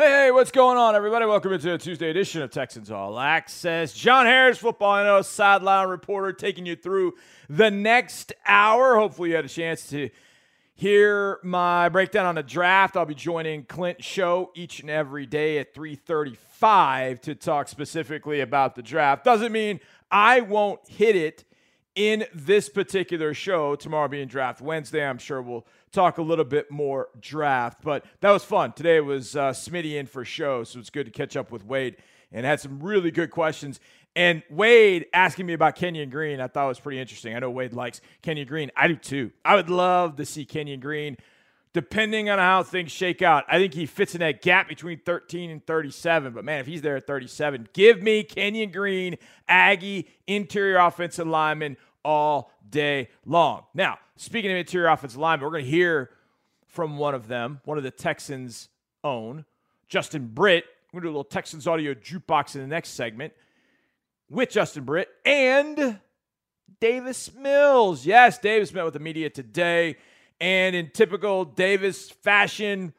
Hey, what's going on, everybody? Welcome into a Tuesday edition of Texans All Access. John Harris, football know, sideline reporter, taking you through the next hour. Hopefully, you had a chance to hear my breakdown on the draft. I'll be joining Clint Show each and every day at 3:35 to talk specifically about the draft. Doesn't mean I won't hit it in this particular show. Tomorrow being Draft Wednesday, I'm sure we'll talk a little bit more draft. But that was fun. Today was uh, Smitty in for show, so it's good to catch up with Wade and had some really good questions. And Wade asking me about Kenyon Green, I thought was pretty interesting. I know Wade likes Kenyon Green. I do too. I would love to see Kenyon Green, depending on how things shake out. I think he fits in that gap between 13 and 37. But man, if he's there at 37, give me Kenyon Green, Aggie, interior offensive lineman all day long. Now, speaking of interior offensive lineman, we're going to hear from one of them, one of the Texans' own, Justin Britt. We're going to do a little Texans audio jukebox in the next segment with Justin Britt and Davis Mills. Yes, Davis met with the media today, and in typical Davis fashion,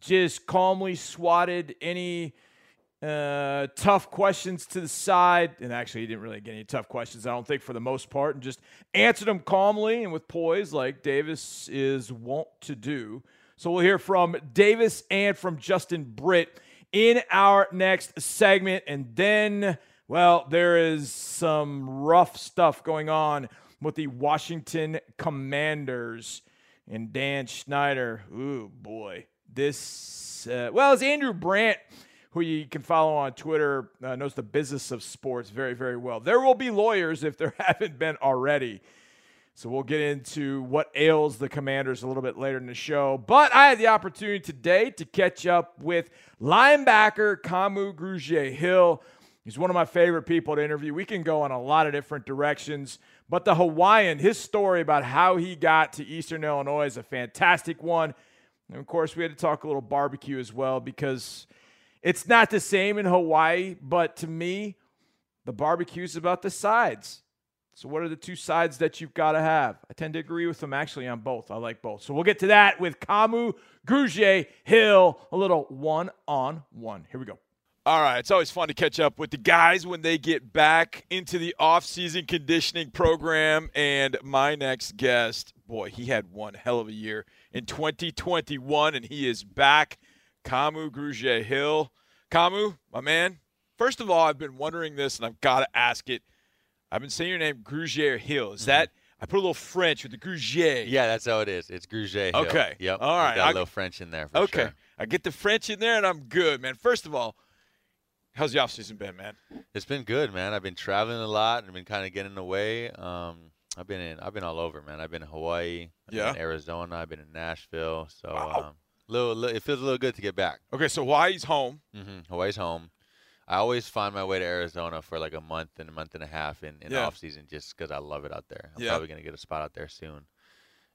just calmly swatted any uh, tough questions to the side. And actually, he didn't really get any tough questions, I don't think, for the most part, and just answered them calmly and with poise, like Davis is wont to do. So we'll hear from Davis and from Justin Britt in our next segment. And then, well, there is some rough stuff going on with the Washington Commanders and Dan Snyder. Ooh, boy. This, uh, well, it's Andrew Brandt who you can follow on Twitter, uh, knows the business of sports very, very well. There will be lawyers if there haven't been already. So we'll get into what ails the commanders a little bit later in the show. But I had the opportunity today to catch up with linebacker Kamu Grugier Hill. He's one of my favorite people to interview. We can go in a lot of different directions, but the Hawaiian, his story about how he got to Eastern Illinois is a fantastic one. And of course, we had to talk a little barbecue as well because it's not the same in Hawaii, but to me, the barbecue is about the sides. So, what are the two sides that you've got to have? I tend to agree with them actually on both. I like both. So, we'll get to that with Kamu Grugier Hill, a little one on one. Here we go. All right, it's always fun to catch up with the guys when they get back into the off-season conditioning program. And my next guest, boy, he had one hell of a year in 2021, and he is back Kamu Grugier Hill. Kamu, my man, first of all, I've been wondering this and I've got to ask it. I've been saying your name Grugier Hill. Is mm-hmm. that I put a little French with the Grugier? Yeah, that's how it is. It's Grugier Hill. Okay. Yep. All right. Got a little French in there. okay. Sure. I get the French in there and I'm good, man. First of all, how's the off season been, man? It's been good, man. I've been traveling a lot and been kind of getting away. Um, I've been in. I've been all over, man. I've been in Hawaii. I've yeah. in Arizona. I've been in Nashville. So wow. um, little, little, it feels a little good to get back. Okay, so Hawaii's home. Mm-hmm. Hawaii's home. I always find my way to Arizona for like a month and a month and a half in, in yeah. off season just because I love it out there. I'm yeah. probably gonna get a spot out there soon.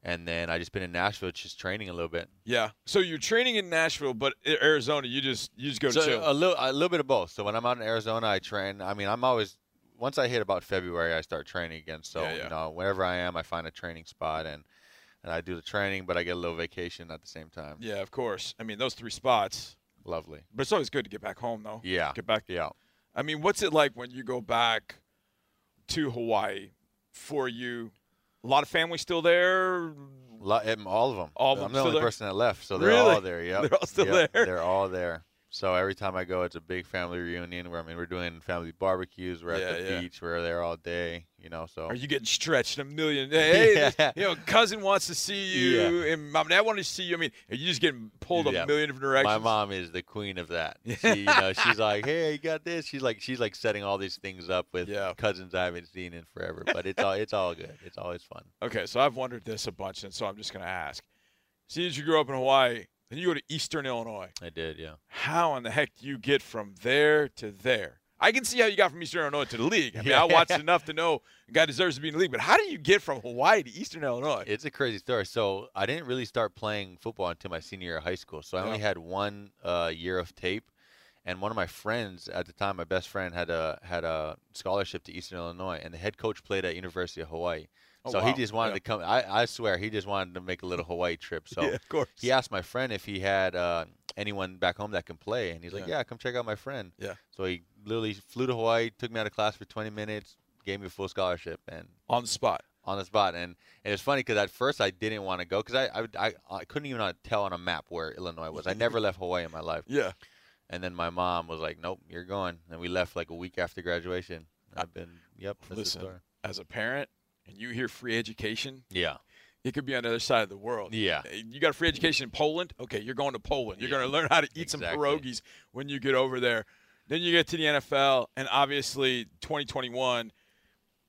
And then I just been in Nashville, just training a little bit. Yeah. So you're training in Nashville, but Arizona, you just you just go so to chill. A little, a little bit of both. So when I'm out in Arizona, I train. I mean, I'm always once I hit about February, I start training again. So yeah. you know, wherever I am, I find a training spot and and I do the training, but I get a little vacation at the same time. Yeah, of course. I mean, those three spots. Lovely. But it's always good to get back home, though. Yeah. Get back. Yeah. I mean, what's it like when you go back to Hawaii for you? A lot of family still there. all of them. All of them. I'm the only there? person that left, so they're really? all there. Yeah. They're all still yep. there. They're all there. So every time I go, it's a big family reunion. Where I mean, we're doing family barbecues. We're yeah, at the yeah. beach. We're there all day. You know, so are you getting stretched a million? Hey, yeah. you know, cousin wants to see you, and mom and dad want to see you. I mean, are you just getting pulled a million different directions? My mom is the queen of that. She, you know, she's like, hey, you got this. She's like, she's like setting all these things up with cousins I haven't seen in forever. But it's all, it's all good. It's always fun. Okay, so I've wondered this a bunch, and so I'm just gonna ask. See, as you grew up in Hawaii, then you go to Eastern Illinois. I did, yeah. How in the heck do you get from there to there? I can see how you got from Eastern Illinois to the league. I mean, I watched enough to know a guy deserves to be in the league. But how do you get from Hawaii to Eastern Illinois? It's a crazy story. So I didn't really start playing football until my senior year of high school. So I only had one uh, year of tape, and one of my friends at the time, my best friend, had a had a scholarship to Eastern Illinois, and the head coach played at University of Hawaii. Oh, so wow. he just wanted Yeah. to come. I, I swear, he just wanted to make a little Hawaii trip. So yeah, of course. he asked my friend if he had uh, anyone back home that can play. And he's like, Yeah. yeah, come check out my friend. Yeah. So he literally flew to Hawaii, took me out of class for 20 minutes, gave me a full scholarship, and On the spot. on the spot. And, and it's funny because at first I didn't want to go because I, I, I I couldn't even uh, tell on a map where Illinois was. I never left Hawaii in my life. Yeah. And then my mom was like, "Nope, you're going." And we left like a week after graduation. I've been, yep. Listen. As a parent, and you hear free education, Yeah. it could be on the other side of the world. Yeah. Eh, you got a free education in Poland? Okay, you're going to Poland. You're Yeah, going to learn how to eat some exactly. pierogies when you get over there. Then you get to the NFL, and obviously 2021,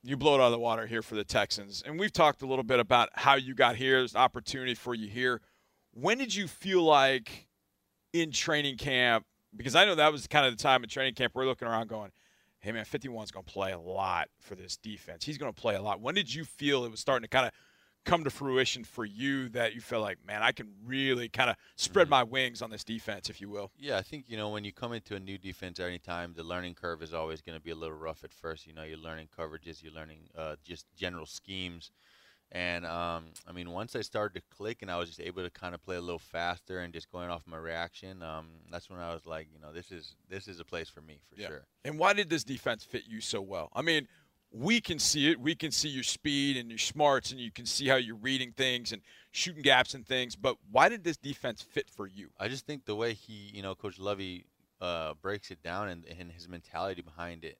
you blow it out of the water here for the Texans. And we've talked a little bit about how you got here. There's an opportunity for you here. When did you feel like in training camp? Because I know that was kind of the time in training camp we're looking around going, hey, man, 51's going to play a lot for this defense. He's going to play a lot. When did you feel it was starting to kind of come to fruition for you that you feel like, man, I can really kind of spread Mhm. my wings on this defense, if you will? Yeah, I think you know when you come into a new defense at any time, the learning curve is always going to be a little rough at first. You know, you're learning coverages, you're learning uh, just general schemes, and um, I mean, once I started to click and I was just able to kind of play a little faster and just going off my reaction, um, that's when I was like, you know, this is this is a place for me for Yeah. sure. And why did this defense fit you so well? I mean, we can see it. We can see your speed and your smarts, and you can see how you're reading things and shooting gaps and things. But why did this defense fit for you? I just think the way he, you know, Coach Lovie uh, breaks it down and, and his mentality behind it,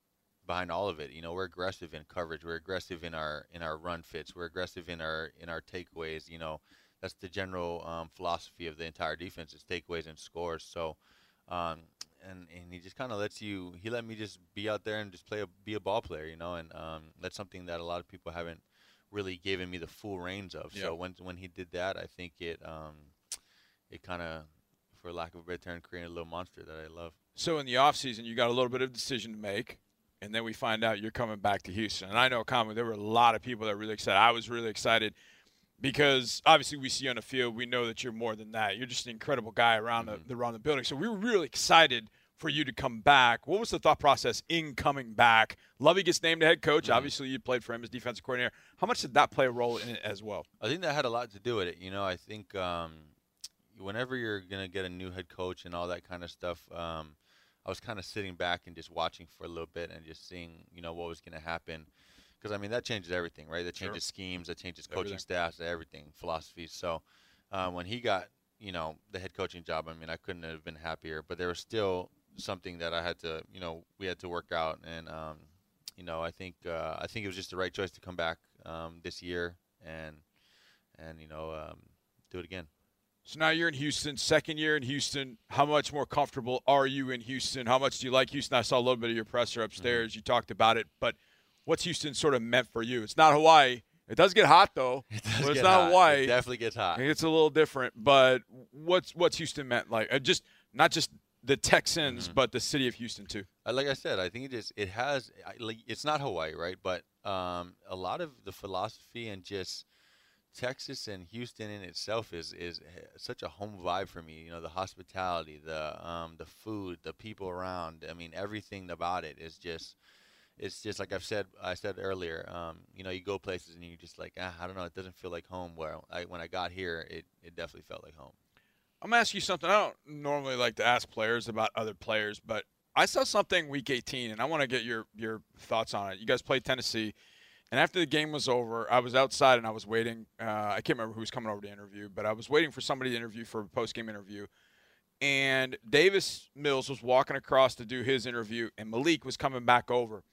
behind all of it. You know, we're aggressive in coverage. We're aggressive in our in our run fits. We're aggressive in our in our takeaways. You know, that's the general um, philosophy of the entire defense is takeaways and scores. So, um, and and he just kind of lets you. He let me just be out there and just play a be a ball player. You know, and um, that's something that a lot of people haven't really given me the full reins of. Yeah. So when when he did that, I think it um, it kind of, for lack of a better term, created a little monster that I love. So in the offseason, you got a little bit of decision to make, and then we find out you're coming back to Houston. And I know, Conway, there were a lot of people that were really excited. I was really excited because obviously we see you on the field. We know that you're more than that. You're just an incredible guy around Mhm. the around the building. So we were really excited for you to come back. What was the thought process in coming back? Lovie gets named head coach. Mhm. Obviously, you played for him as defensive coordinator. How much did that play a role in it as well? I think that had a lot to do with it. You know, I think um, whenever you're gonna get a new head coach and all that kind of stuff, um, I was kind of sitting back and just watching for a little bit and just seeing, you know, what was gonna happen. Because I mean, that changes everything, right? That Sure. changes schemes, that changes coaching Everything. staffs, everything, philosophies. So uh, when he got, you know, the head coaching job, I mean, I couldn't have been happier. But there was still something that I had to, you know, we had to work out, and um, you know, I think uh, I think it was just the right choice to come back um, this year and and you know um, do it again. So now you're in Houston, second year in Houston. How much more comfortable are you in Houston? How much do you like Houston? I saw a little bit of your presser upstairs. You talked about it, but what's Houston sort of meant for you? It's not Hawaii. It does get hot though. It does it's not hot. Hawaii. It definitely gets hot. It's a little different, but what's what's Houston meant like? Uh, Just not just the Texans, Mhm. but the city of Houston too. Uh, like I said, I think it just it has like it's not Hawaii, right? But um, a lot of the philosophy and just Texas and Houston in itself is is such a home vibe for me. You know, the hospitality, the um, the food, the people around. I mean, everything about it is just. It's just like I've said. I said earlier. Um, you know, you go places and you just like, ah, I don't know. It doesn't feel like home. Well, I, when I got here, it, it definitely felt like home. I'm gonna ask you something. I don't normally like to ask players about other players, but I saw something week 18, and I want to get your your thoughts on it. You guys played Tennessee, and after the game was over, I was outside and I was waiting. Uh, I can't remember who was coming over to interview, but I was waiting for somebody to interview for a post game interview. And Davis Mills was walking across to do his interview, and Malik was coming back over.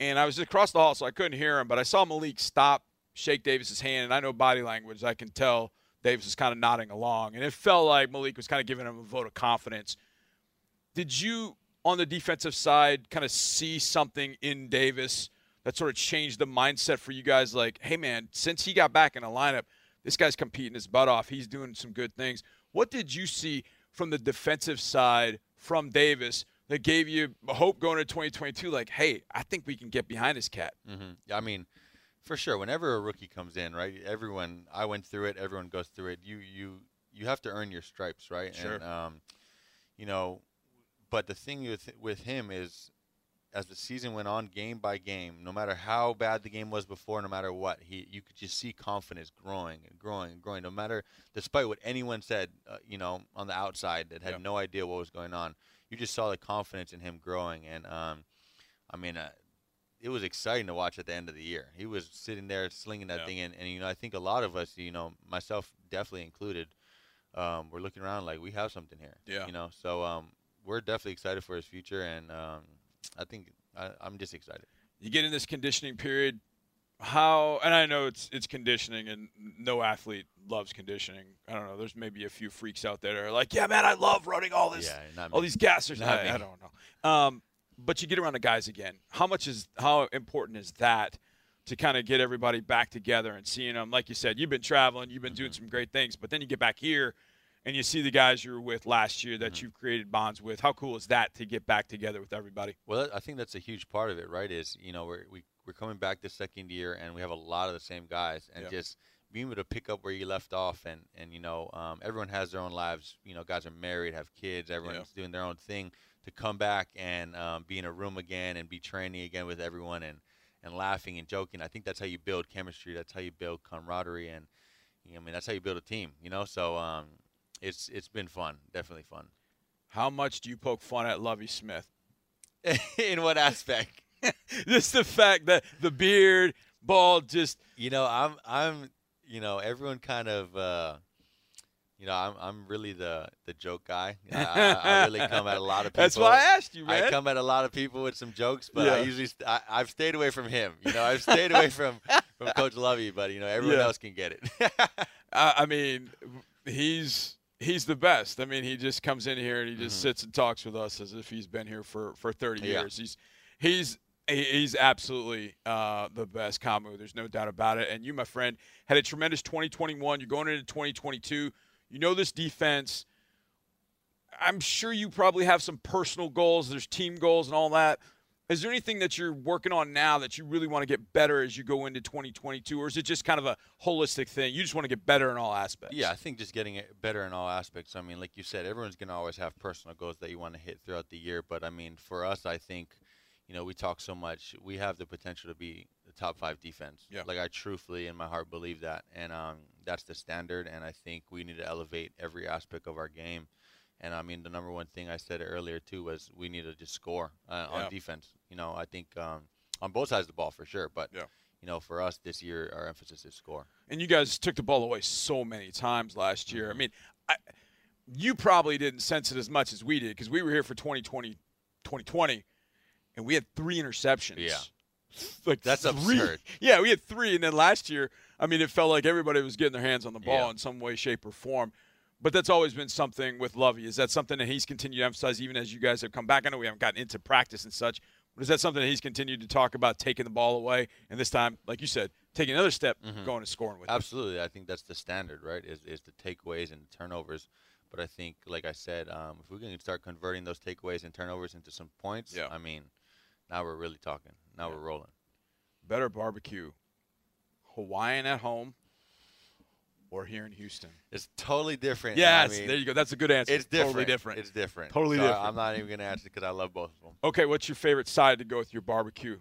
And I was across the hall, so I couldn't hear him, but I saw Malik stop, shake Davis's hand, and I know body language. I can tell Davis is kind of nodding along, and it felt like Malik was kind of giving him a vote of confidence. Did you, on the defensive side, kind of see something in Davis that sort of changed the mindset for you guys? Like, hey, man, since he got back in the lineup, this guy's competing his butt off. He's doing some good things. What did you see from the defensive side from Davis that gave you hope going into 2022? Like, hey, I think we can get behind this cat. Mm-hmm. I mean, for sure. Whenever a rookie comes in, right? Everyone, I went through it. Everyone goes through it. You, you, you have to earn your stripes, right? Sure. And, um, you know, but the thing with with him is, as the season went on, game by game, no matter how bad the game was before, no matter what, he you could just see confidence growing and growing and growing. No matter, despite what anyone said, uh, you know, on the outside that had Yeah. no idea what was going on, you just saw the confidence in him growing. And um, I mean, uh, it was exciting to watch at the end of the year. He was sitting there slinging that Yeah. thing, and, and you know, I think a lot of us, you know, myself definitely included, um, we're looking around like we have something here. Yeah. You know, so um, we're definitely excited for his future, and um, I think I, I'm just excited. you get in this conditioning period how and i know it's it's conditioning and no athlete loves conditioning i don't know there's maybe a few freaks out there that are like yeah man i love running all this Yeah, all me. these gassers Not I, me. I don't know um, but you get around the guys again how much is how important is that to kind of get everybody back together and seeing them like you said you've been traveling you've been doing Mm-hmm. some great things but then you get back here and you see the guys you were with last year Mm-hmm. that you've created bonds with how cool is that to get back together with everybody Well, I think that's a huge part of it, right? Is you know we're we, we're coming back the second year, and we have a lot of the same guys, and Yeah. just being able to pick up where you left off, and and you know um, everyone has their own lives. You know, guys are married, have kids, everyone's doing their own thing. To come back and um, be in a room again and be training again with everyone and and laughing and joking, I think that's how you build chemistry. That's how you build camaraderie, and you know, I mean that's how you build a team. You know, so um, it's it's been fun, definitely fun. how much do you poke fun at lovie smith in what aspect? just the fact that the beard, bald, just You know, I'm I'm you know, everyone kind of uh you know, I'm I'm really the the joke guy. I, I, I really come at a lot of people. that's why I asked you, man. I come at a lot I come with some jokes, but I usually st- I, I've stayed away from him. You know, I've stayed away from from Coach Lovie, but you know, everyone Yeah. else can get it. I, I mean, he's he's the best. I mean, he just comes in here and he just Mhm. sits and talks with us as if he's been here for for 30 Yeah. years. He's he's he's absolutely uh, the best Kamu. There's no doubt about it. And you, my friend, had a tremendous 2021. You're going into 2022. You know this defense. I'm sure you probably have some personal goals. There's team goals and all that. Is there anything that you're working on now that you really want to get better as you go into 2022, or is it just kind of a holistic thing? You just want to get better in all aspects. Yeah, I think just getting it better in all aspects. I mean, like you said, everyone's going to always have personal goals that you want to hit throughout the year. But I mean, for us, I think, you know, we talk so much. We have the potential to be the top five defense. Yeah. Like I truthfully, in my heart, believe that, and um, that's the standard. And I think we need to elevate every aspect of our game. And I mean, the number one thing I said earlier too was we need to just score uh, Yeah. on defense. You know, I think um, on both sides of the ball for sure. But Yeah. you know, for us this year, our emphasis is score. and you guys took the ball away so many times last year. I Mhm. mean, I, you probably didn't sense it as much as we did because we were here for 2020, 2020, and we had three interceptions. Yeah. like That's three. absurd. Yeah, we had three, and then last year, I mean, it felt like everybody was getting their hands on the ball Yeah. in some way, shape, or form. But that's always been something with Lovie. Is that something that he's continued to emphasize even as you guys have come back? I know we haven't gotten into practice and such, but is that something that he's continued to talk about taking the ball away and this time, like you said, taking another step, Mhm. going and scoring with it? Absolutely, I think that's the standard, right? Is is the takeaways and the turnovers. But I think, like I said, um, if we can start converting those takeaways and turnovers into some points, Yeah. I mean, now we're really talking. Now Yeah. we're rolling. Better barbecue, Hawaiian at home or here in Houston? It's totally different. Yes, I mean, there you go. That's a good answer. it's different. Totally different. It's different. Totally So different. I'm not even gonna answer because I love both of them. okay, what's your favorite side to go with your barbecue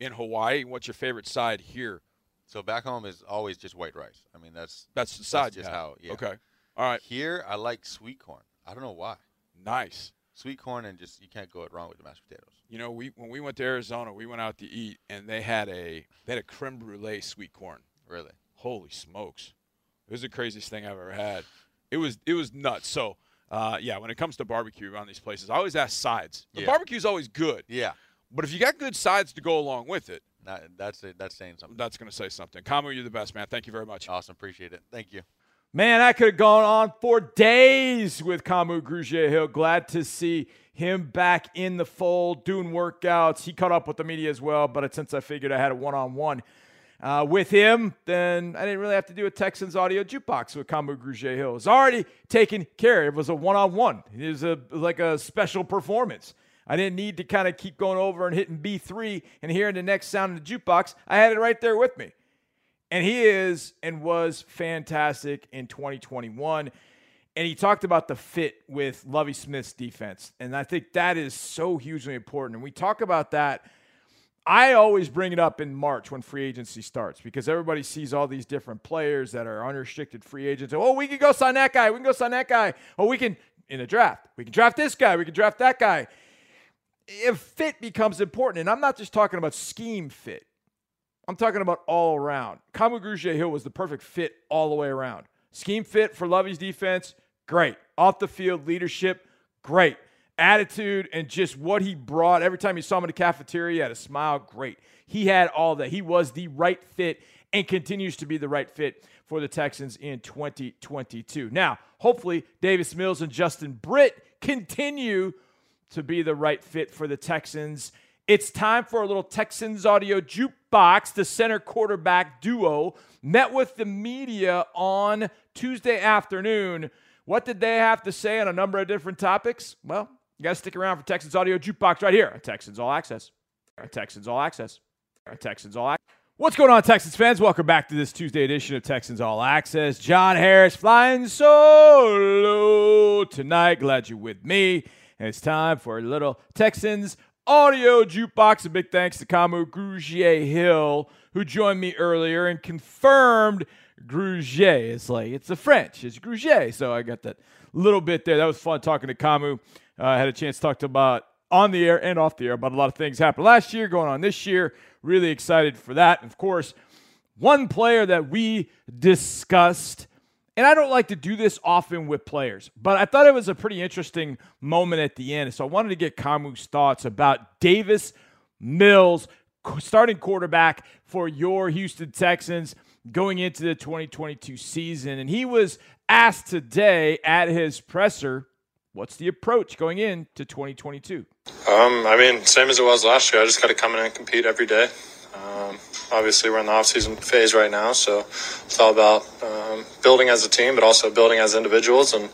in Hawaii? What's your favorite side here? So back home is always just white rice. I mean, that's That's the side. just you have. how- yeah. Okay. All right. here. I like sweet corn. I don't know why. Nice. Sweet corn and just you can't go it wrong with the mashed potatoes. You know, we when we went to Arizona, we went out to eat, and they had a they had a creme brulee sweet corn. Really. Holy smokes! It was the craziest thing I've ever had. It was it was nuts. So, uh, yeah, when it comes to barbecue around these places, I always ask sides. The Yeah. barbecue's always good, Yeah. but if you got good sides to go along with it, Not, that's it. That's saying something. that's going to say something. Kamu, you're the best, man. Thank you very much. Awesome. Appreciate it. Thank you. Man, I could have gone on for days with Kamu Grugier Hill. Glad to see him back in the fold, doing workouts. He caught up with the media as well, but since I figured I had a one on one Uh, with him, then I didn't really have to do a Texans audio jukebox with Kamu Grugier Hill. It was already taken care of. It was a one on one, it was a, like a special performance. I didn't need to kind of keep going over and hitting B3 and hearing the next sound in the jukebox. I had it right there with me. And he is and was fantastic in 2021. and he talked about the fit with Lovie Smith's defense. And I think that is so hugely important. And we talk about that. I always bring it up in March when free agency starts because everybody sees all these different players that are unrestricted free agents. Oh, we can go sign that guy. We can go sign that guy. Oh, we can in the draft. We can draft this guy. We can draft that guy. If fit becomes important, and I'm not just talking about scheme fit. I'm talking about all around. Kamu Grugier Hill was the perfect fit all the way around. Scheme fit for Lovie's defense, Great. Off the field leadership, great. Attitude and just what he brought. Every time you saw him in the cafeteria, he had a smile. Great. He had all that. He was the right fit and continues to be the right fit for the Texans in 2022. Now, hopefully, Davis Mills and Justin Britt continue to be the right fit for the Texans. It's time for a little Texans audio jukebox. The center quarterback duo met with the media on Tuesday afternoon what did they have to say on a number of different topics? Well, you got to stick around for Texans Audio Jukebox right here Texans All Access. Texans All Access. Texans All Access. What's going on, Texans fans? Welcome back to this Tuesday edition of Texans All Access. John Harris flying solo tonight. Glad you're with me. And it's time for a little Texans audio jukebox. A big thanks to Kamu Grugier Hill, who joined me earlier and confirmed Grugier. It's like it's the French. It's Grugier. So I got that little bit there. That was fun talking to Kamu. Uh, I had a chance to talk to about on the air and off the air about a lot of things happened last year, going on this year. Really excited for that. Of course, one player that we discussed, and I don't like to do this often with players, but I thought it was a pretty interesting moment at the end. So I wanted to get Kamu's thoughts about Davis Mills, starting quarterback for your Houston Texans going into the 2022 season. And he was asked today at his presser, what's the approach going into 2022? Um, I mean, same as it was last year. I just got to come in and compete every day. Um, obviously, we're in the off-season phase right now, so it's all about um, building as a team, but also building as individuals and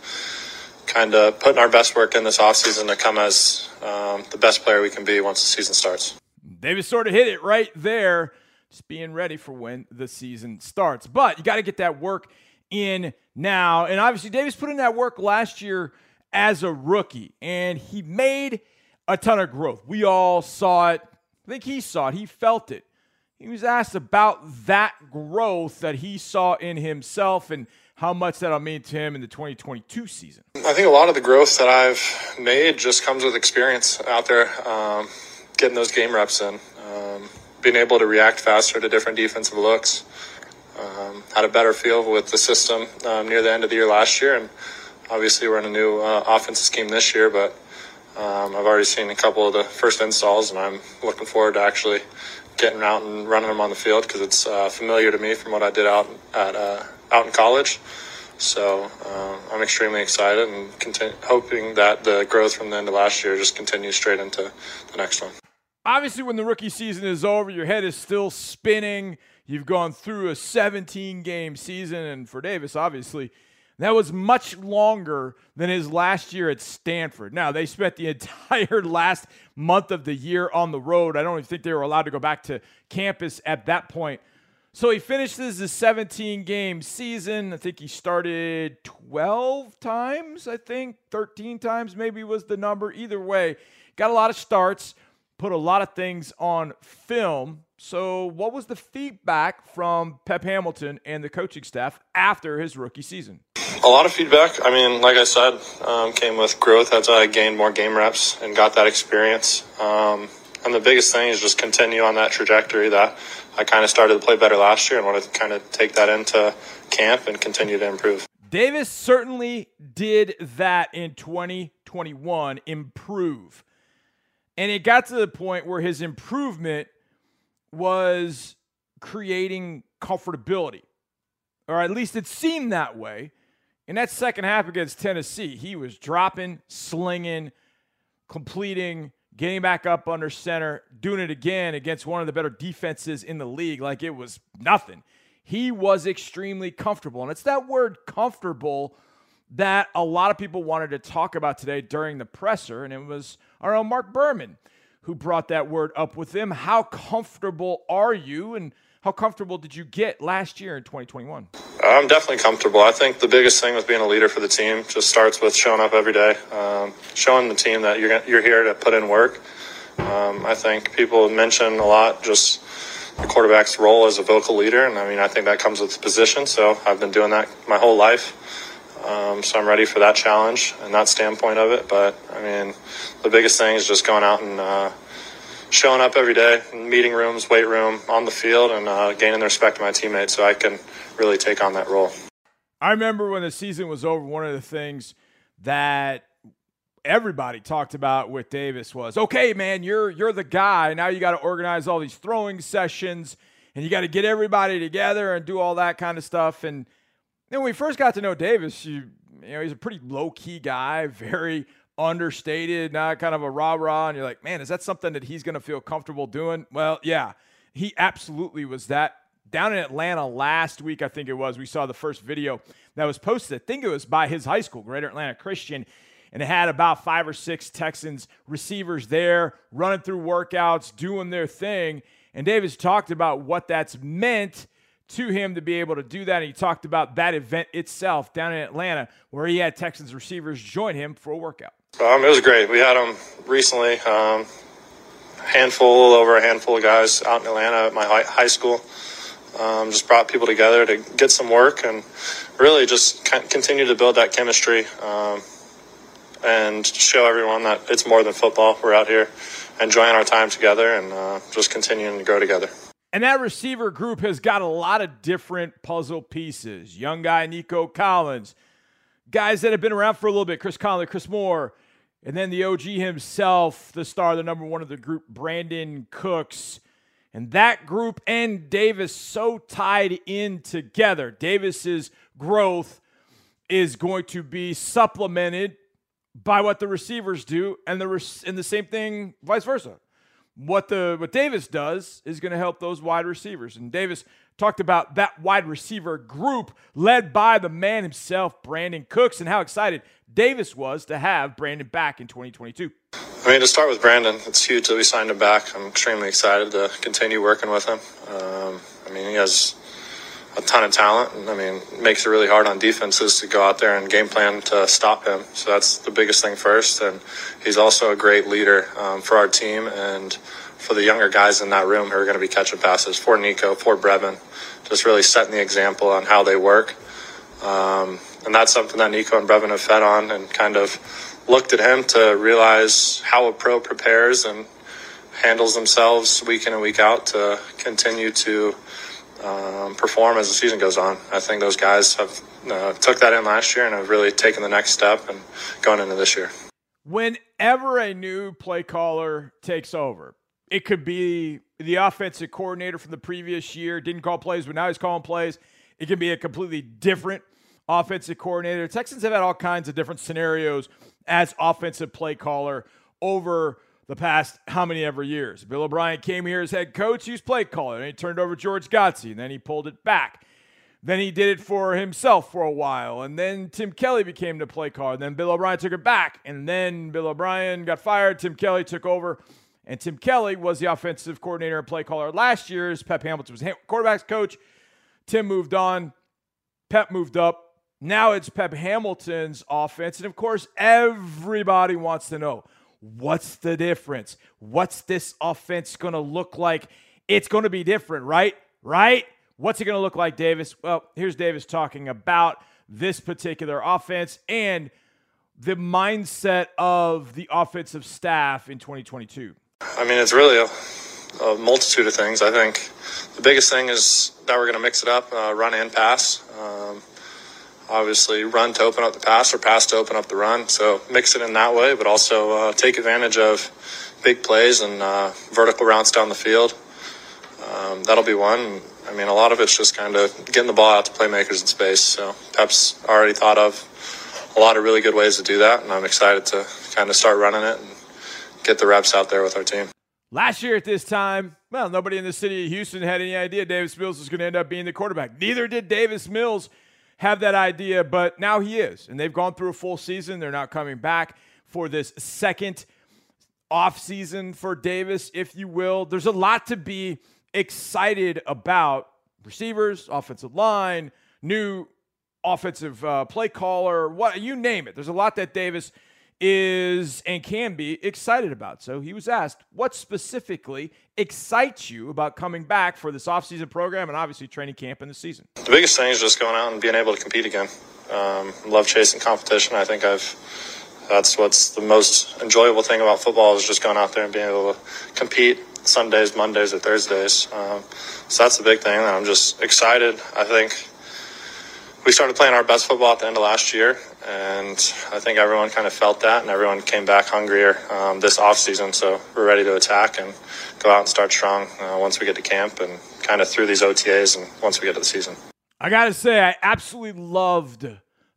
kind of putting our best work in this off-season to come as um, the best player we can be once the season starts. Davis sort of hit it right there just being ready for when the season starts. But you got to get that work in now. And obviously, Davis put in that work last year as a rookie, and he made a ton of growth. We all saw it. I think he saw it. He felt it. He was asked about that growth that he saw in himself and how much that'll mean to him in the 2022 season. I think a lot of the growth that I've made just comes with experience out there, um, getting those game reps in being able to react faster to different defensive looks. Um, had a better feel with the system um, near the end of the year last year, and obviously we're in a new uh, offensive scheme this year. But um, I've already seen a couple of the first installs, and I'm looking forward to actually getting out and running them on the field because it's uh, familiar to me from what I did out at uh, out in college. So uh, I'm extremely excited and hoping that the growth from the end of last year just continues straight into the next one obviously, when the rookie season is over, your head is still spinning. You've gone through a 17 game season, and for Davis, obviously, that was much longer than his last year at Stanford. Now, they spent the entire last month of the year on the road. I don't even think they were allowed to go back to campus at that point. So he finishes the 17 game season. I think he started 12 times, I think, 13 times maybe was the number. Either way, got a lot of starts put a lot of things on film. So, what was the feedback from Pep Hamilton and the coaching staff after his rookie season? A lot of feedback. I mean, like I said, um, came with growth as I gained more game reps and got that experience. Um, and the biggest thing is just continue on that trajectory that I kind of started to play better last year and want to kind of take that into camp and continue to improve. Davis certainly did that in 2021, improve. And it got to the point where his improvement was creating comfortability, or at least it seemed that way. In that second half against Tennessee, he was dropping, slinging, completing, getting back up under center, doing it again against one of the better defenses in the league like it was nothing. He was extremely comfortable. And it's that word comfortable that a lot of people wanted to talk about today during the presser, and it was our own Mark Berman who brought that word up with him. How comfortable are you, and how comfortable did you get last year in 2021? I'm definitely comfortable. I think the biggest thing with being a leader for the team just starts with showing up every day, um, showing the team that you're you're here to put in work. Um, I think people mention a lot just the quarterback's role as a vocal leader, and I mean I think that comes with the position. So I've been doing that my whole life. Um, so I'm ready for that challenge and that standpoint of it. But I mean, the biggest thing is just going out and uh, showing up every day in meeting rooms, weight room, on the field, and uh, gaining the respect of my teammates so I can really take on that role. I remember when the season was over, one of the things that everybody talked about with Davis was, okay, man, you're you're the guy. Now you got to organize all these throwing sessions and you got to get everybody together and do all that kind of stuff. And then when we first got to know Davis, you you know, he's a pretty low key guy, very understated, not kind of a rah rah. And you're like, man, is that something that he's going to feel comfortable doing? Well, yeah, he absolutely was that. Down in Atlanta last week, I think it was, we saw the first video that was posted. I think it was by his high school, Greater Atlanta Christian. And it had about five or six Texans receivers there running through workouts, doing their thing. And Davis talked about what that's meant to him to be able to do that. And he talked about that event itself down in Atlanta where he had Texans receivers join him for a workout. Um, it was great. We had them recently. Um, handful, over a handful of guys out in Atlanta at my high school. Um, just brought people together to get some work and really just continue to build that chemistry um, and show everyone that it's more than football. We're out here enjoying our time together and uh, just continuing to grow together. And that receiver group has got a lot of different puzzle pieces. Young guy Nico Collins, guys that have been around for a little bit, Chris Conley, Chris Moore, and then the OG himself, the star, the number one of the group, Brandin Cooks. And that group and Davis so tied in together. Davis's growth is going to be supplemented by what the receivers do, and the and the same thing vice versa. What the what Davis does is going to help those wide receivers. And Davis talked about that wide receiver group led by the man himself, Brandin Cooks, and how excited Davis was to have Brandin back in 2022. I mean, to start with Brandin, it's huge that we signed him back. I'm extremely excited to continue working with him. Um, I mean, he has a ton of talent, and I mean, makes it really hard on defenses to go out there and game plan to stop him. So that's the biggest thing first. And he's also a great leader um, for our team and for the younger guys in that room who are going to be catching passes for Nico, for Brevin, just really setting the example on how they work. Um, and that's something that Nico and Brevin have fed on and kind of looked at him to realize how a pro prepares and handles themselves week in and week out to continue to um, perform as the season goes on. I think those guys have uh, took that in last year and have really taken the next step and going into this year. Whenever a new play caller takes over, it could be the offensive coordinator from the previous year didn't call plays, but now he's calling plays. It can be a completely different offensive coordinator. Texans have had all kinds of different scenarios as offensive play caller over the past how many ever years. Bill O'Brien came here as head coach, he was play caller, and he turned over George Godsey, and then he pulled it back. Then he did it for himself for a while, and then Tim Kelly became the play caller. Then Bill O'Brien took it back, and then Bill O'Brien got fired. Tim Kelly took over, and Tim Kelly was the offensive coordinator and play caller last year as Pep Hamilton was quarterbacks coach. Tim moved on, Pep moved up. Now it's Pep Hamilton's offense. And of course, everybody wants to know what's the difference? What's this offense going to look like? It's going to be different, right? Right? What's it going to look like, Davis? Well, here's Davis talking about this particular offense and the mindset of the offensive staff in 2022. I mean, it's really a, a multitude of things. I think the biggest thing is that we're going to mix it up, uh, run and pass. Um, obviously run to open up the pass or pass to open up the run. So mix it in that way, but also uh, take advantage of big plays and uh, vertical routes down the field. Um, that'll be one. I mean, a lot of it's just kind of getting the ball out to playmakers in space. So Pep's already thought of a lot of really good ways to do that, and I'm excited to kind of start running it and get the reps out there with our team. Last year at this time, well, nobody in the city of Houston had any idea Davis Mills was going to end up being the quarterback. Neither did Davis Mills have that idea, but now he is. And they've gone through a full season. They're not coming back for this second off season for Davis, if you will. There's a lot to be excited about receivers, offensive line, new offensive uh, play caller, what you name it. There's a lot that Davis is and can be excited about. So he was asked, what specifically excites you about coming back for this offseason program and obviously training camp in the season? The biggest thing is just going out and being able to compete again. Um, love chasing competition. I think I've that's what's the most enjoyable thing about football is just going out there and being able to compete Sundays, Mondays, or Thursdays. Um, so that's the big thing. I'm just excited. I think we started playing our best football at the end of last year, and I think everyone kind of felt that, and everyone came back hungrier um, this off season. So we're ready to attack and go out and start strong uh, once we get to camp and kind of through these OTAs and once we get to the season. I got to say, I absolutely loved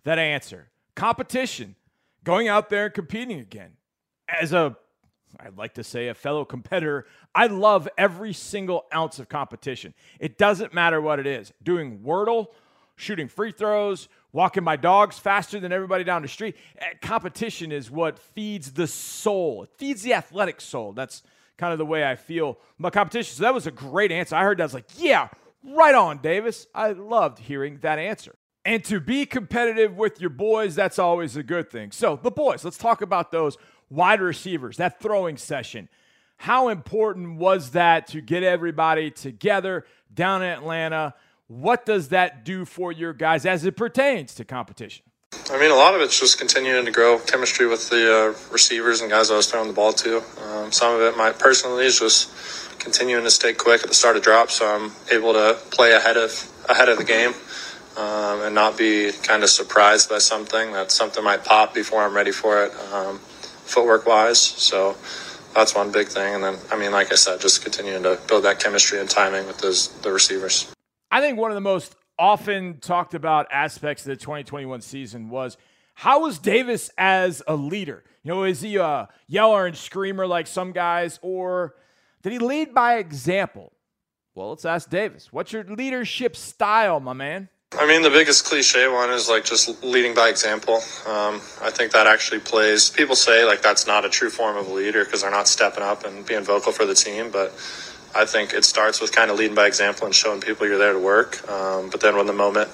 that answer. Competition, going out there and competing again. As a, I'd like to say, a fellow competitor, I love every single ounce of competition. It doesn't matter what it is. Doing Wordle shooting free throws, walking my dogs faster than everybody down the street. Eh, competition is what feeds the soul. It feeds the athletic soul. That's kind of the way I feel about competition. So that was a great answer. I heard that. I was like, yeah, right on, Davis. I loved hearing that answer. And to be competitive with your boys, that's always a good thing. So, the boys, let's talk about those wide receivers, that throwing session. How important was that to get everybody together down in Atlanta? What does that do for your guys as it pertains to competition? I mean, a lot of it's just continuing to grow chemistry with the uh, receivers and guys I was throwing the ball to. Um, some of it, my personally, is just continuing to stay quick at the start of drop, so I'm able to play ahead of ahead of the game um, and not be kind of surprised by something that something might pop before I'm ready for it, um, footwork wise. So that's one big thing. And then, I mean, like I said, just continuing to build that chemistry and timing with those the receivers. I think one of the most often talked about aspects of the 2021 season was how was Davis as a leader? You know, is he a yeller and screamer like some guys, or did he lead by example? Well, let's ask Davis. What's your leadership style, my man? I mean, the biggest cliche one is like just leading by example. Um, I think that actually plays. People say like that's not a true form of a leader because they're not stepping up and being vocal for the team, but I think it starts with kind of leading by example and showing people you're there to work. Um, but then when the moment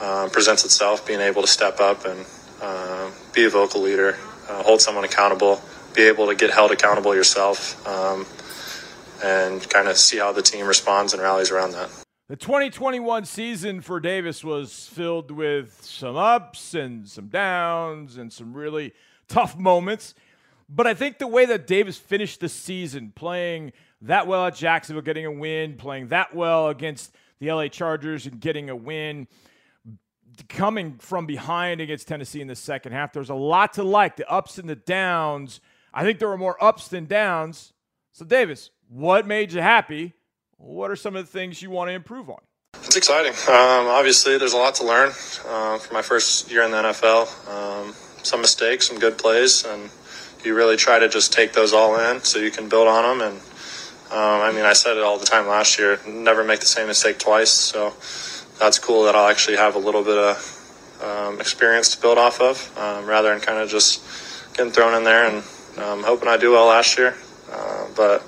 uh, presents itself, being able to step up and uh, be a vocal leader, uh, hold someone accountable, be able to get held accountable yourself, um, and kind of see how the team responds and rallies around that. The 2021 season for Davis was filled with some ups and some downs and some really tough moments. But I think the way that Davis finished the season playing – that well at Jacksonville, getting a win, playing that well against the LA Chargers and getting a win, coming from behind against Tennessee in the second half. There's a lot to like, the ups and the downs. I think there were more ups than downs. So, Davis, what made you happy? What are some of the things you want to improve on? It's exciting. Um, obviously, there's a lot to learn uh, for my first year in the NFL. Um, some mistakes, some good plays, and you really try to just take those all in so you can build on them and um, I mean, I said it all the time last year never make the same mistake twice. So that's cool that I'll actually have a little bit of um, experience to build off of um, rather than kind of just getting thrown in there and um, hoping I do well last year. Uh, but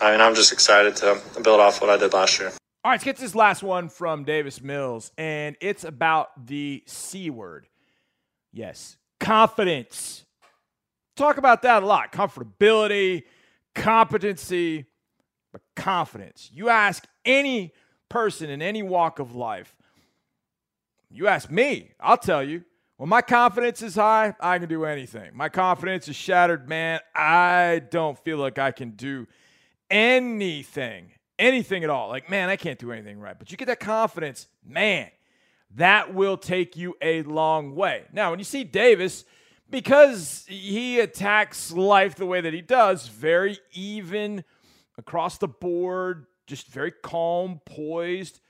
I mean, I'm just excited to build off what I did last year. All right, let's get this last one from Davis Mills, and it's about the C word. Yes, confidence. Talk about that a lot comfortability, competency but confidence. You ask any person in any walk of life, you ask me, I'll tell you. When my confidence is high, I can do anything. My confidence is shattered, man. I don't feel like I can do anything, anything at all. Like, man, I can't do anything right. But you get that confidence, man, that will take you a long way. Now, when you see Davis, because he attacks life the way that he does, very even across the board, just very calm, poised.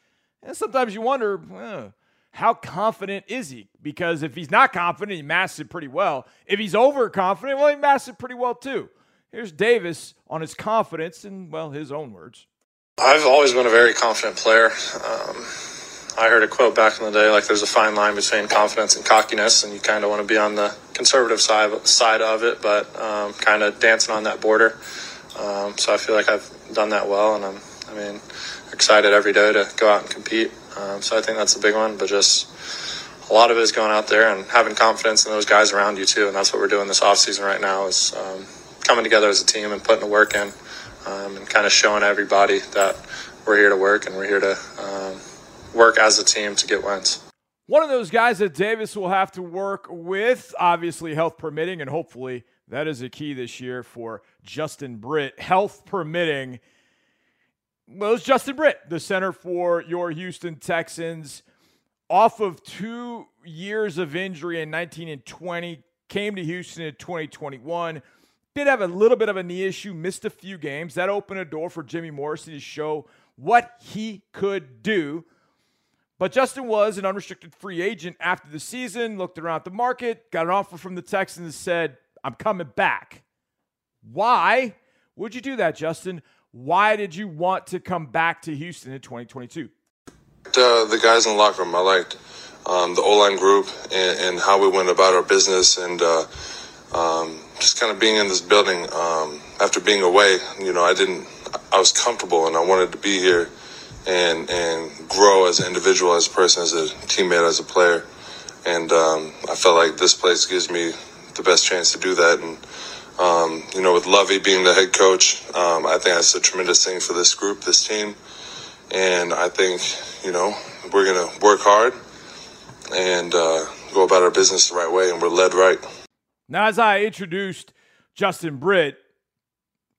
And sometimes you wonder, how confident is he? Because if he's not confident, he masks it pretty well. If he's overconfident, well, he masks it pretty well too. Here's Davis on his confidence in, well, his own words. I've always been a very confident player. Um, I heard a quote back in the day like there's a fine line between confidence and cockiness, and you kind of want to be on the conservative side, side of it, but um, kind of dancing on that border. Um, so I feel like I've done that well, and I'm I mean, excited every day to go out and compete. Um, so I think that's the big one. But just a lot of it is going out there and having confidence in those guys around you too. And that's what we're doing this offseason right now is um, coming together as a team and putting the work in um, and kind of showing everybody that we're here to work and we're here to um, work as a team to get wins. One of those guys that Davis will have to work with, obviously health permitting, and hopefully that is a key this year for Justin Britt. Health permitting. Well, it's Justin Britt, the center for your Houston Texans, off of two years of injury in 19 and 20, came to Houston in 2021. Did have a little bit of a knee issue, missed a few games. That opened a door for Jimmy Morrissey to show what he could do. But Justin was an unrestricted free agent after the season, looked around the market, got an offer from the Texans, said, I'm coming back. Why would you do that, Justin? Why did you want to come back to Houston in 2022? Uh, the guys in the locker room, I liked um, the O line group and, and, how we went about our business, and uh, um, just kind of being in this building um, after being away. You know, I didn't, I was comfortable, and I wanted to be here and and grow as an individual, as a person, as a teammate, as a player. And um, I felt like this place gives me the best chance to do that. And um, you know, with Lovie being the head coach, um, I think that's a tremendous thing for this group, this team. And I think you know we're gonna work hard and uh, go about our business the right way, and we're led right. Now, as I introduced Justin Britt,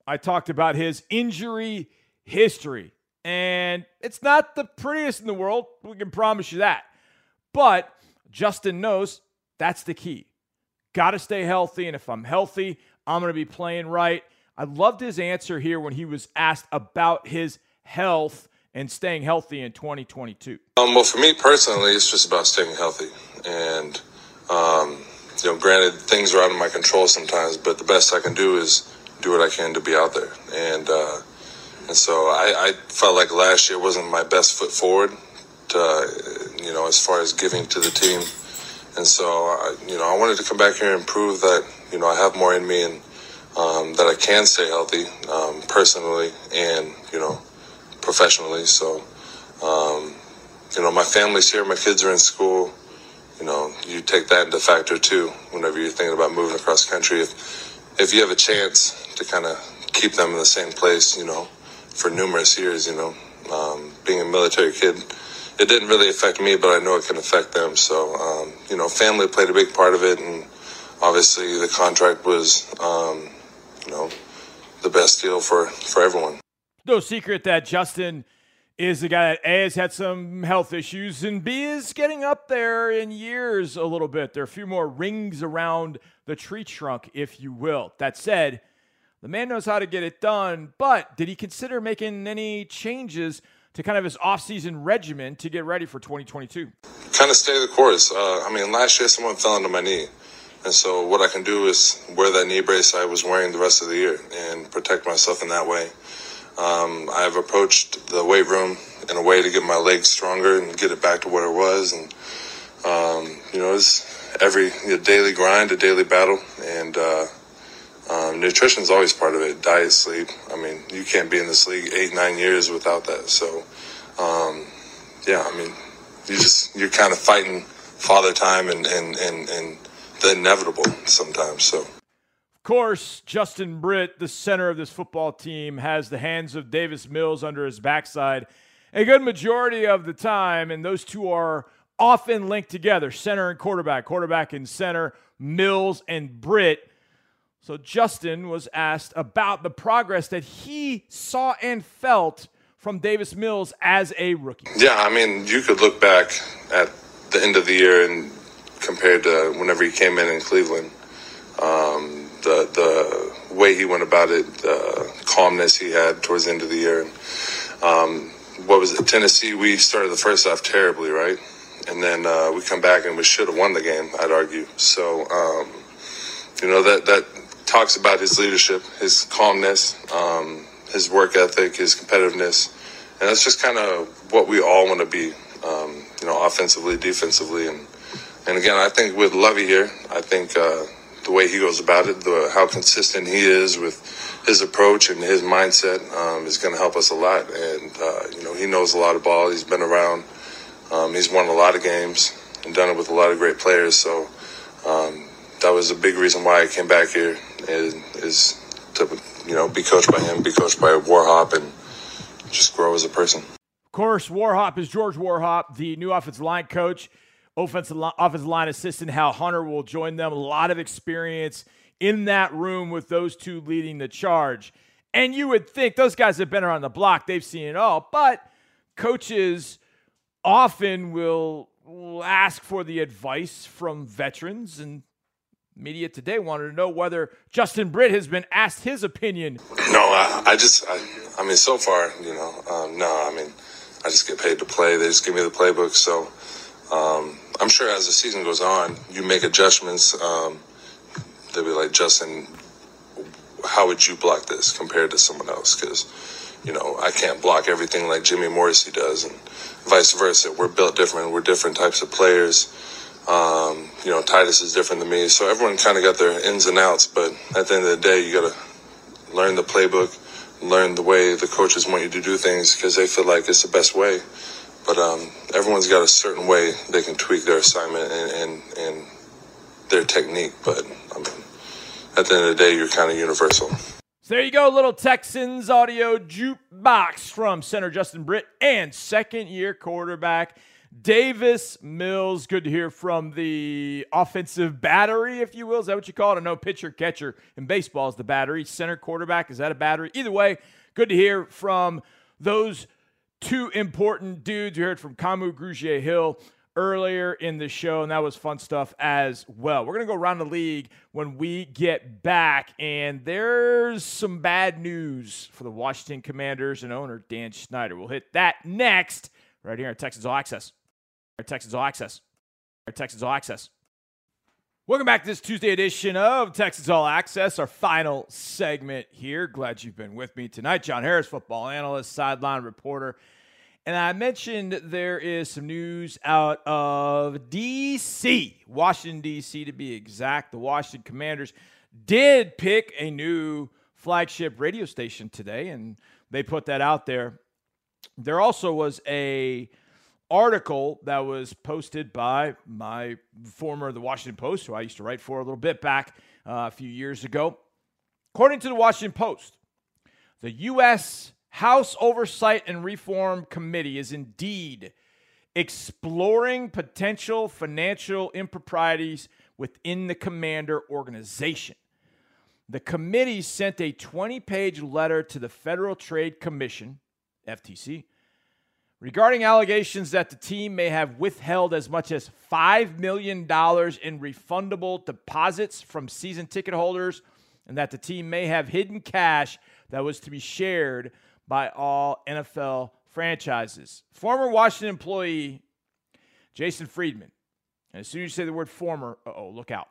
I talked about his injury history. And it's not the prettiest in the world. We can promise you that. But Justin knows that's the key. Got to stay healthy. And if I'm healthy, I'm going to be playing right. I loved his answer here when he was asked about his health and staying healthy in 2022. Um, well, for me personally, it's just about staying healthy. And, um, you know, granted, things are out of my control sometimes, but the best I can do is do what I can to be out there. And, uh, and so I, I felt like last year wasn't my best foot forward, to, you know, as far as giving to the team. And so, I, you know, I wanted to come back here and prove that, you know, I have more in me and um, that I can stay healthy um, personally and, you know, professionally. So, um, you know, my family's here, my kids are in school. You know, you take that into factor too whenever you're thinking about moving across country. If if you have a chance to kind of keep them in the same place, you know, for numerous years. You know, um, being a military kid, it didn't really affect me, but I know it can affect them. So, um, you know, family played a big part of it, and obviously the contract was, um, you know, the best deal for for everyone. No secret that Justin is the guy that A has had some health issues and B is getting up there in years a little bit. There are a few more rings around the tree trunk, if you will. That said, the man knows how to get it done, but did he consider making any changes to kind of his offseason regimen to get ready for 2022? Kind of stay the course. Uh, I mean, last year someone fell into my knee. And so what I can do is wear that knee brace I was wearing the rest of the year and protect myself in that way. Um, I've approached the weight room in a way to get my legs stronger and get it back to where it was. And, um, you know, it's every you know, daily grind, a daily battle. And, uh, um, nutrition is always part of it. Diet, sleep. I mean, you can't be in this league eight, nine years without that. So, um, yeah, I mean, you just you're kind of fighting father time and and and and the inevitable sometimes. So. Of course, Justin Britt, the center of this football team, has the hands of Davis Mills under his backside a good majority of the time, and those two are often linked together center and quarterback, quarterback and center, Mills and Britt. So Justin was asked about the progress that he saw and felt from Davis Mills as a rookie. Yeah, I mean, you could look back at the end of the year and compared to whenever he came in in Cleveland, um, the the way he went about it, the calmness he had towards the end of the year. Um, what was it? Tennessee. We started the first half terribly, right? And then uh, we come back and we should have won the game. I'd argue. So, um, you know that that talks about his leadership, his calmness, um, his work ethic, his competitiveness, and that's just kind of what we all want to be, um, you know, offensively, defensively, and and again, I think with Lovie here, I think uh, the way he goes about it, the how consistent he is with his approach and his mindset um, is going to help us a lot. And uh, you know, he knows a lot of ball. He's been around. Um, he's won a lot of games and done it with a lot of great players. So um, that was a big reason why I came back here. Is, is to you know be coached by him, be coached by Warhop, and just grow as a person. Of course, Warhop is George Warhop, the new offensive line coach offensive line, offensive line assistant Hal Hunter will join them. A lot of experience in that room with those two leading the charge. And you would think those guys have been around the block, they've seen it all. But coaches often will, will ask for the advice from veterans and media today wanted to know whether Justin Britt has been asked his opinion. No, I, I just, I, I, mean, so far, you know, um, no, I mean, I just get paid to play. They just give me the playbook. So, um, I'm sure as the season goes on, you make adjustments. Um, they'll be like, Justin, how would you block this compared to someone else? Because, you know, I can't block everything like Jimmy Morrissey does, and vice versa. We're built different. We're different types of players. Um, you know, Titus is different than me. So everyone kind of got their ins and outs. But at the end of the day, you got to learn the playbook, learn the way the coaches want you to do things because they feel like it's the best way. But um, everyone's got a certain way they can tweak their assignment and, and, and their technique. But I mean, at the end of the day, you're kind of universal. So there you go, little Texans audio jukebox from center Justin Britt and second year quarterback Davis Mills. Good to hear from the offensive battery, if you will. Is that what you call it? I know pitcher catcher in baseball is the battery. Center quarterback, is that a battery? Either way, good to hear from those two important dudes. You heard from Kamu Grugier Hill earlier in the show, and that was fun stuff as well. We're going to go around the league when we get back, and there's some bad news for the Washington Commanders and owner Dan Snyder. We'll hit that next right here at Texans All Access. Our Texans All Access. Our Texans All Access. Welcome back to this Tuesday edition of Texas All Access, our final segment here. Glad you've been with me tonight. John Harris, football analyst, sideline reporter. And I mentioned there is some news out of D.C., Washington, D.C., to be exact. The Washington Commanders did pick a new flagship radio station today, and they put that out there. There also was a article that was posted by my former the Washington Post, who I used to write for a little bit back uh, a few years ago. According to the Washington Post, the U.S. House Oversight and Reform Committee is indeed exploring potential financial improprieties within the commander organization. The committee sent a 20 page letter to the Federal Trade Commission, FTC, regarding allegations that the team may have withheld as much as $5 million in refundable deposits from season ticket holders and that the team may have hidden cash that was to be shared by all NFL franchises. Former Washington employee Jason Friedman, and as soon as you say the word former, oh, look out,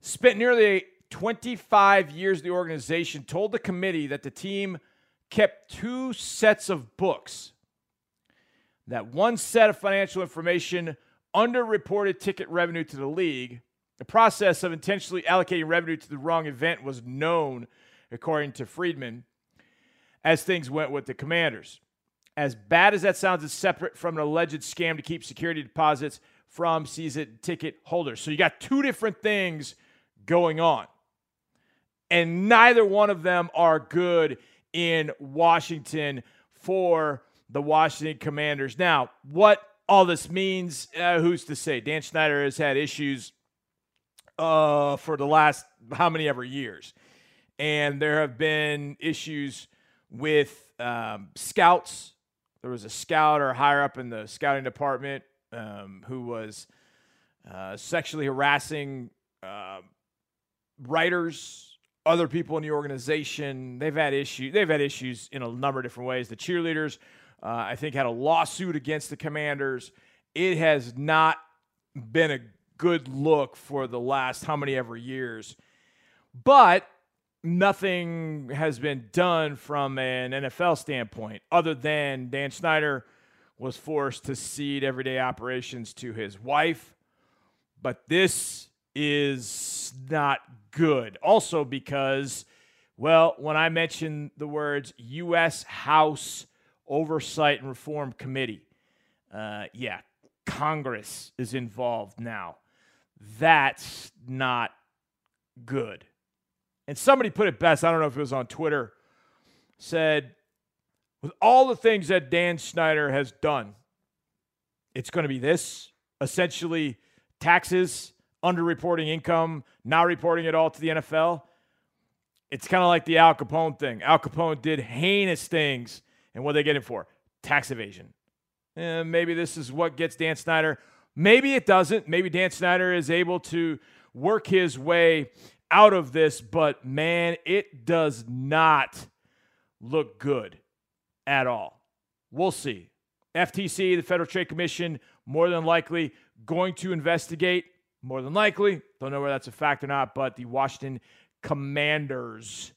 spent nearly 25 years the organization, told the committee that the team kept two sets of books that one set of financial information underreported ticket revenue to the league. The process of intentionally allocating revenue to the wrong event was known, according to Friedman, as things went with the Commanders. As bad as that sounds, it's separate from an alleged scam to keep security deposits from season ticket holders. So you got two different things going on. And neither one of them are good in Washington for the Washington Commanders. Now, what all this means, uh, who's to say? Dan Snyder has had issues uh, for the last how many ever years. And there have been issues with um, scouts. There was a scout or higher up in the scouting department um, who was uh, sexually harassing uh, writers, other people in the organization. They've had issues. They've had issues in a number of different ways. The cheerleaders uh, I think, had a lawsuit against the Commanders. It has not been a good look for the last how many ever years. But nothing has been done from an NFL standpoint other than Dan Snyder was forced to cede everyday operations to his wife. But this is not good. Also, because, well, when I mention the words U.S. House Oversight and Reform Committee, uh, yeah, Congress is involved now. That's not good. And somebody put it best, I don't know if it was on Twitter, said, with all the things that Dan Snyder has done, it's going to be this essentially taxes, underreporting income, not reporting it all to the NFL. It's kind of like the Al Capone thing. Al Capone did heinous things, and what they getting for? Tax evasion. Eh, maybe this is what gets Dan Snyder. Maybe it doesn't. Maybe Dan Snyder is able to work his way out of this, but man, it does not look good at all. We'll see. FTC, the Federal Trade Commission, more than likely going to investigate. More than likely, don't know whether that's a fact or not, but the Washington Commanders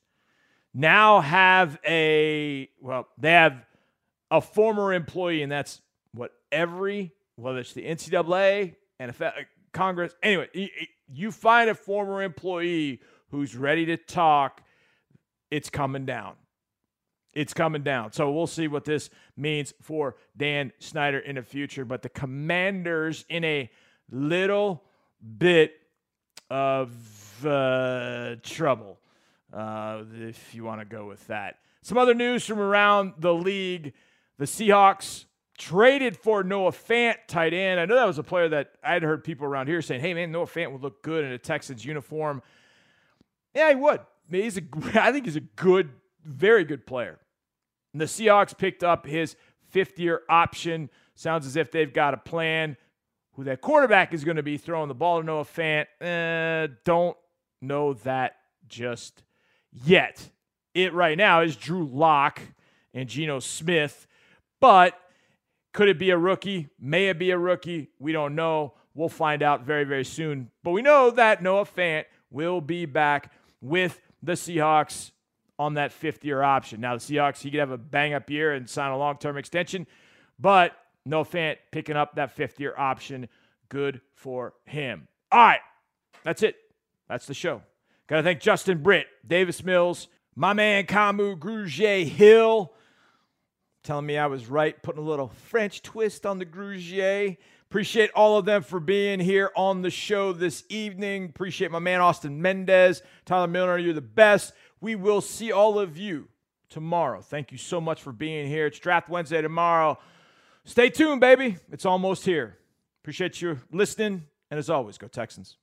now have a, well, they have a former employee, and that's what every, whether it's the NCAA, NFL, uh, Congress, anyway, you find a former employee who's ready to talk, it's coming down. It's coming down. So we'll see what this means for Dan Snyder in the future. But the commanders in a little bit of uh, trouble, uh, if you want to go with that. Some other news from around the league the Seahawks traded for Noah Fant, tight end. I know that was a player that I'd heard people around here saying, hey, man, Noah Fant would look good in a Texans uniform. Yeah, he would. He's a, I think he's a good, very good player. And the Seahawks picked up his fifth year option. Sounds as if they've got a plan. Who that quarterback is going to be throwing the ball to Noah Fant, eh, don't know that just yet. It right now is Drew Lock and Geno Smith, but could it be a rookie? May it be a rookie? We don't know. We'll find out very, very soon. But we know that Noah Fant will be back with the Seahawks on that fifth year option. Now, the Seahawks, he could have a bang up year and sign a long term extension, but Noah Fant picking up that fifth year option. Good for him. All right. That's it. That's the show. Got to thank Justin Britt, Davis Mills, my man Kamu Grugier Hill telling me I was right, putting a little French twist on the Grugier. Appreciate all of them for being here on the show this evening. Appreciate my man Austin Mendez, Tyler Milner. You're the best. We will see all of you tomorrow. Thank you so much for being here. It's Draft Wednesday tomorrow. Stay tuned, baby. It's almost here. Appreciate you listening. And as always, go Texans.